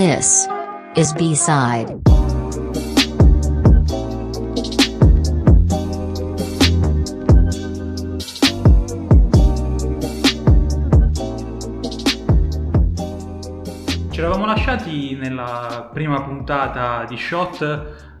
This is B-Side. Ci eravamo lasciati nella prima puntata di Shot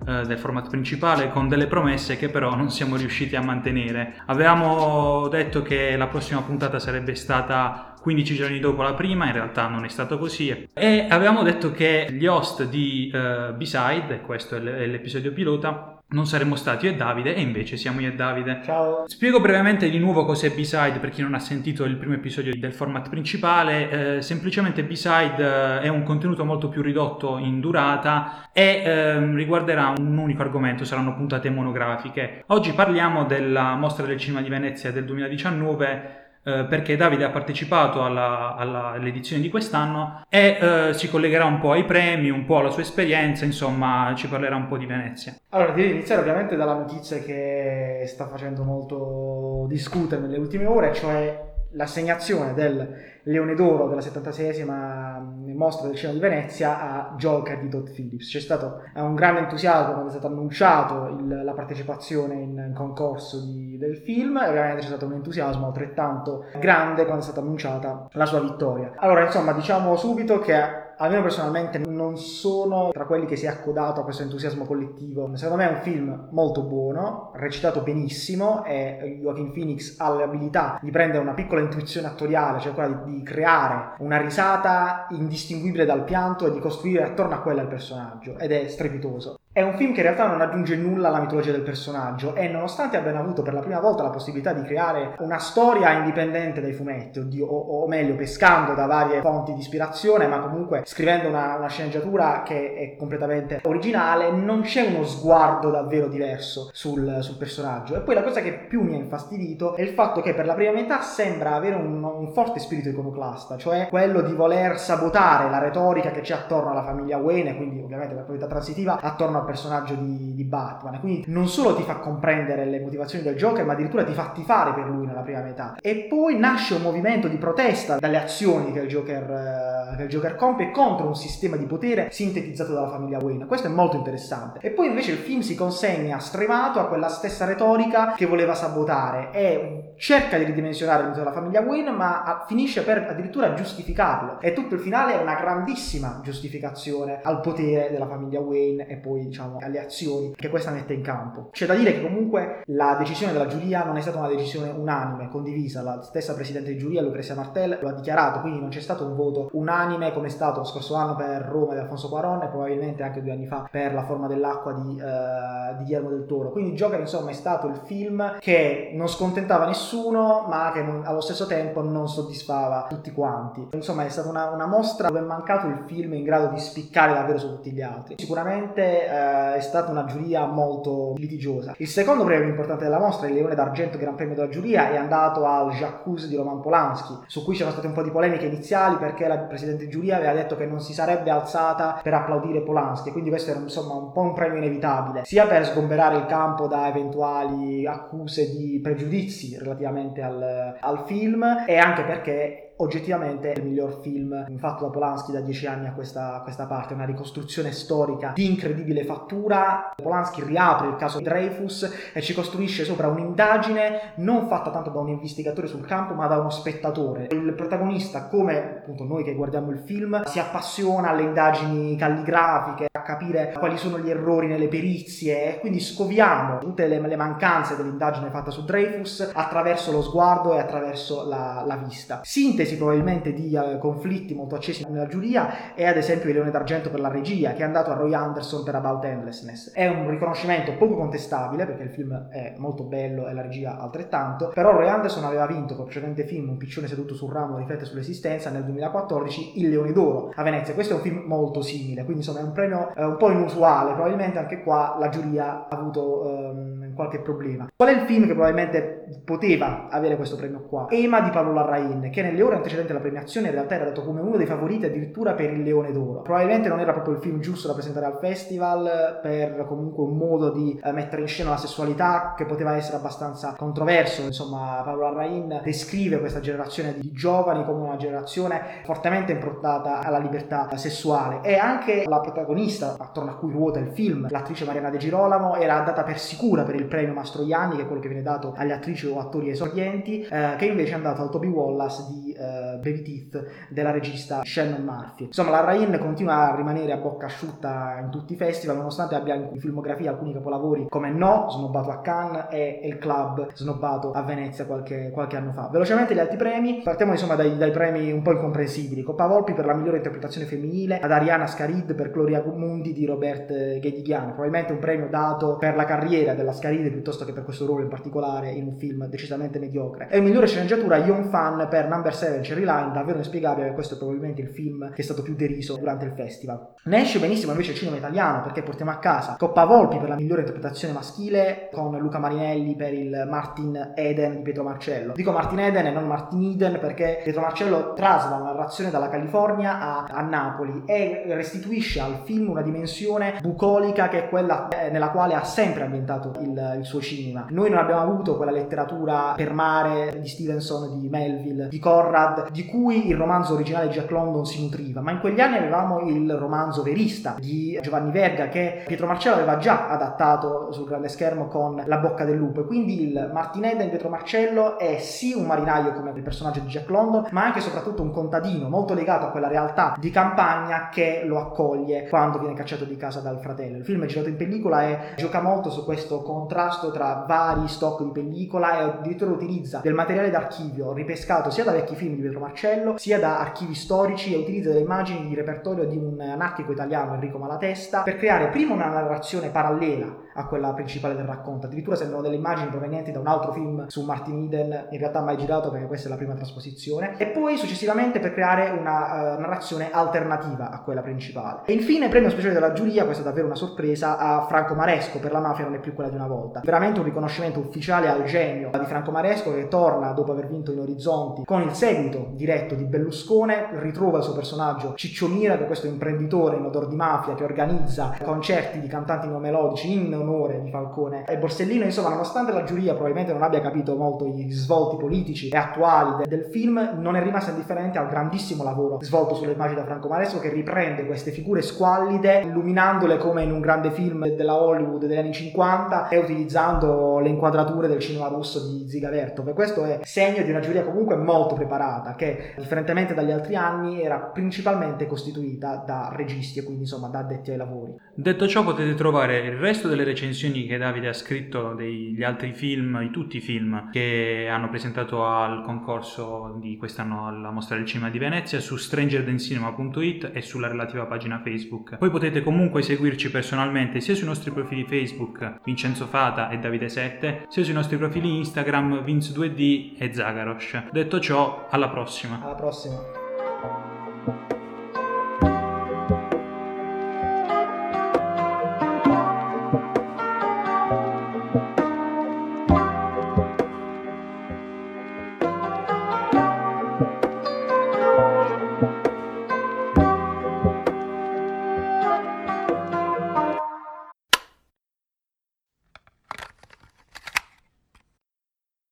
eh, del format principale con delle promesse che però non siamo riusciti a mantenere. Avevamo detto che la prossima puntata sarebbe stata 15 giorni dopo la prima, in realtà non è stato così. E avevamo detto che gli host di eh, B-Side, questo è l'episodio pilota, non saremmo stati io e Davide e invece siamo io e Davide. Ciao. Spiego brevemente di nuovo cos'è B-Side per chi non ha sentito il primo episodio del format principale. Eh, semplicemente B-Side eh, è un contenuto molto più ridotto in durata e ehm, riguarderà un unico argomento, saranno puntate monografiche. Oggi parliamo della Mostra del Cinema di Venezia del 2019 eh, perché Davide ha partecipato alla- alla- all'edizione di quest'anno e eh, si collegherà un po' ai premi, un po' alla sua esperienza, insomma ci parlerà un po' di Venezia. Allora, di iniziare ovviamente dalla notizia che sta facendo molto discutere nelle ultime ore, cioè l'assegnazione del Leone d'Oro della 76esima mostra del cinema di Venezia a Joker di Todd Phillips. C'è stato un grande entusiasmo quando è stato annunciato il- la partecipazione in, in concorso di- del film e ovviamente c'è stato un entusiasmo altrettanto grande quando è stata annunciata la sua vittoria. Allora, insomma, diciamo subito che almeno personalmente non sono tra quelli che si è accodato a questo entusiasmo collettivo. Secondo me è un film molto buono, recitato benissimo e Joaquin Phoenix ha l'abilità di prendere una piccola intuizione attoriale, cioè quella di, di creare una risata indistinguibile dal pianto e di costruire attorno a quella il personaggio ed è strepitoso. È un film che in realtà non aggiunge nulla alla mitologia del personaggio e nonostante abbiano avuto per la prima volta la possibilità di creare una storia indipendente dai fumetti, oddio, o, o meglio pescando da varie fonti di ispirazione, ma comunque scrivendo una, una sceneggiatura che è completamente originale, non c'è uno sguardo davvero diverso sul, sul personaggio. E poi la cosa che più mi ha infastidito è il fatto che per la prima metà sembra avere un, un forte spirito iconoclasta, cioè quello di voler sabotare la retorica che c'è attorno alla famiglia Wayne, e quindi ovviamente la proprietà transitiva, attorno al personaggio di, di Batman. Quindi non solo ti fa comprendere le motivazioni del Joker, ma addirittura ti fa tifare per lui nella prima metà. E poi nasce un movimento di protesta dalle azioni che il Joker, eh, che il Joker compie contro un sistema di potere sintetizzato dalla famiglia Wayne. Questo è molto interessante. E poi invece il film si consegna stremato a quella stessa retorica che voleva sabotare e cerca di ridimensionare il della famiglia Wayne, ma finisce per addirittura giustificarlo. E tutto il finale è una grandissima giustificazione al potere della famiglia Wayne e poi diciamo alle azioni che questa mette in campo. C'è da dire che comunque la decisione della giuria non è stata una decisione unanime, condivisa. La stessa presidente di giuria, Lucrezia Martel, lo ha dichiarato, quindi non c'è stato un voto unanime come è stato lo scorso anno per Roma di Alfonso Cuarón e probabilmente anche due anni fa per La forma dell'acqua di, eh, di Guillermo del Toro. Quindi Joker insomma è stato il film che non scontentava nessuno ma che non- allo stesso tempo non soddisfava tutti quanti. Insomma è stata una, una mostra dove è mancato il film in grado di spiccare davvero su tutti gli altri. Sicuramente eh, è stata una giuria molto litigiosa. Il secondo premio importante della mostra, il Leone d'Argento Gran Premio della giuria, è andato al J'accuse di Roman Polanski, su cui c'erano state un po' di polemiche iniziali perché la presidente giuria aveva detto che non si sarebbe alzata per applaudire Polanski, quindi questo era insomma un po' un premio inevitabile, sia per sgomberare il campo da eventuali accuse di pregiudizi relativamente al, al film e anche perché oggettivamente il miglior film fatto da Polanski da dieci anni a questa, a questa parte, una ricostruzione storica di incredibile fattura. Polanski riapre il caso Dreyfus e ci costruisce sopra un'indagine non fatta tanto da un investigatore sul campo ma da uno spettatore. Il protagonista, come appunto noi che guardiamo il film, si appassiona alle indagini calligrafiche, a capire quali sono gli errori nelle perizie e quindi scoviamo tutte le, le mancanze dell'indagine fatta su Dreyfus attraverso lo sguardo e attraverso la, la vista. Sintesi probabilmente di eh, conflitti molto accesi nella giuria è ad esempio il Leone d'Argento per la regia che è andato a Roy Anderson per About Endlessness. È un riconoscimento poco contestabile perché il film è molto bello e la regia altrettanto, però Roy Anderson aveva vinto col precedente film Un piccione seduto sul ramo riflette sull'esistenza nel 2014 il Leone d'Oro a Venezia. Questo è un film molto simile, quindi insomma è un premio eh, un po' inusuale, probabilmente anche qua la giuria ha avuto ehm, qualche problema. Qual è il film che probabilmente poteva avere questo premio qua? Ema di Paolo Larrain, che nelle ore antecedenti alla premiazione in realtà era dato come uno dei favoriti addirittura per il Leone d'Oro. Probabilmente non era proprio il film giusto da presentare al festival per comunque un modo di eh, mettere in scena la sessualità che poteva essere abbastanza controverso. Insomma, Paolo Larrain descrive questa generazione di giovani come una generazione fortemente improntata alla libertà sessuale e anche la protagonista attorno a cui ruota il film, l'attrice Mariana De Girolamo, era data per sicura per il premio Mastroianni, che è quello che viene dato agli attrici o attori esordienti, eh, che invece è andato al Toby Wallace di eh, Baby Teeth della regista Shannon Murphy. Insomma, la Rain continua a rimanere a bocca asciutta in tutti i festival, nonostante abbia in filmografia alcuni capolavori come No, snobbato a Cannes, e Il Club, snobbato a Venezia qualche, qualche anno fa. Velocemente gli altri premi, partiamo insomma dai, dai premi un po' incomprensibili. Coppa Volpi per la migliore interpretazione femminile, ad Ariana Scarid per Gloria Mundi di Robert Ghedigliano, probabilmente un premio dato per la carriera della Scarid piuttosto che per questo ruolo in particolare in un film decisamente mediocre. E migliore sceneggiatura Young Fan per Number 7 Cherry Line, davvero inspiegabile, questo è probabilmente il film che è stato più deriso durante il festival. Ne esce benissimo invece il cinema italiano perché portiamo a casa Coppa Volpi per la migliore interpretazione maschile con Luca Marinelli per il Martin Eden di Pietro Marcello. Dico Martin Eden e non Martin Eden perché Pietro Marcello trasla la narrazione dalla California a, a Napoli e restituisce al film una dimensione bucolica che è quella eh, nella quale ha sempre ambientato il, il suo cinema. Noi non abbiamo avuto quella letteratura per mare di Stevenson, di Melville, di Conrad, di cui il romanzo originale di Jack London si nutriva, ma in quegli anni avevamo il romanzo verista di Giovanni Verga che Pietro Marcello aveva già adattato sul grande schermo con La bocca del lupo. Quindi il Martinelli di Pietro Marcello è sì un marinaio come il personaggio di Jack London, ma anche e soprattutto un contadino molto legato a quella realtà di campagna che lo accoglie quando viene cacciato di casa dal fratello. Il film è girato in pellicola e gioca molto su questo contrasto tra vari stock di pellicola e addirittura utilizza del materiale d'archivio ripescato sia da vecchi film di Pietro Marcello sia da archivi storici e utilizza delle immagini di repertorio di un anarchico italiano Enrico Malatesta per creare prima una narrazione parallela a quella principale del racconto. Addirittura sembrano delle immagini provenienti da un altro film su Martin Eden, in realtà mai girato perché questa è la prima trasposizione, e poi successivamente per creare una uh, narrazione alternativa a quella principale. E infine premio speciale della giuria, questa è davvero una sorpresa, a Franco Maresco per La mafia non è più quella di una volta. Veramente un riconoscimento ufficiale al genio di Franco Maresco che torna dopo aver vinto in Orizzonti con il seguito diretto di Berluscone, ritrova il suo personaggio Ciccio Mira, che è questo imprenditore in odor di mafia che organizza concerti di cantanti neomelodici in onore di Falcone e Borsellino. Insomma, nonostante la giuria probabilmente non abbia capito molto i svolti politici e attuali de- del film, non è rimasta indifferente al grandissimo lavoro svolto sulle immagini da Franco Maresco che riprende queste figure squallide, illuminandole come in un grande film della Hollywood degli anni 50 e utilizzando le inquadrature del cinema russo di Ziga Vertov. questo è segno di una giuria comunque molto preparata, che differentemente dagli altri anni era principalmente costituita da registi e quindi insomma da addetti ai lavori. Detto ciò potete trovare il resto delle recensioni che Davide ha scritto degli altri film, di tutti i film che hanno presentato al concorso di quest'anno alla Mostra del Cinema di Venezia su strangerdencinema.it e sulla relativa pagina Facebook. Poi potete comunque seguirci personalmente sia sui nostri profili Facebook Vincenzo Fata e Davide 7, sia sui nostri profili Instagram Vince2D e Zagaros. Detto ciò, alla prossima. Alla prossima.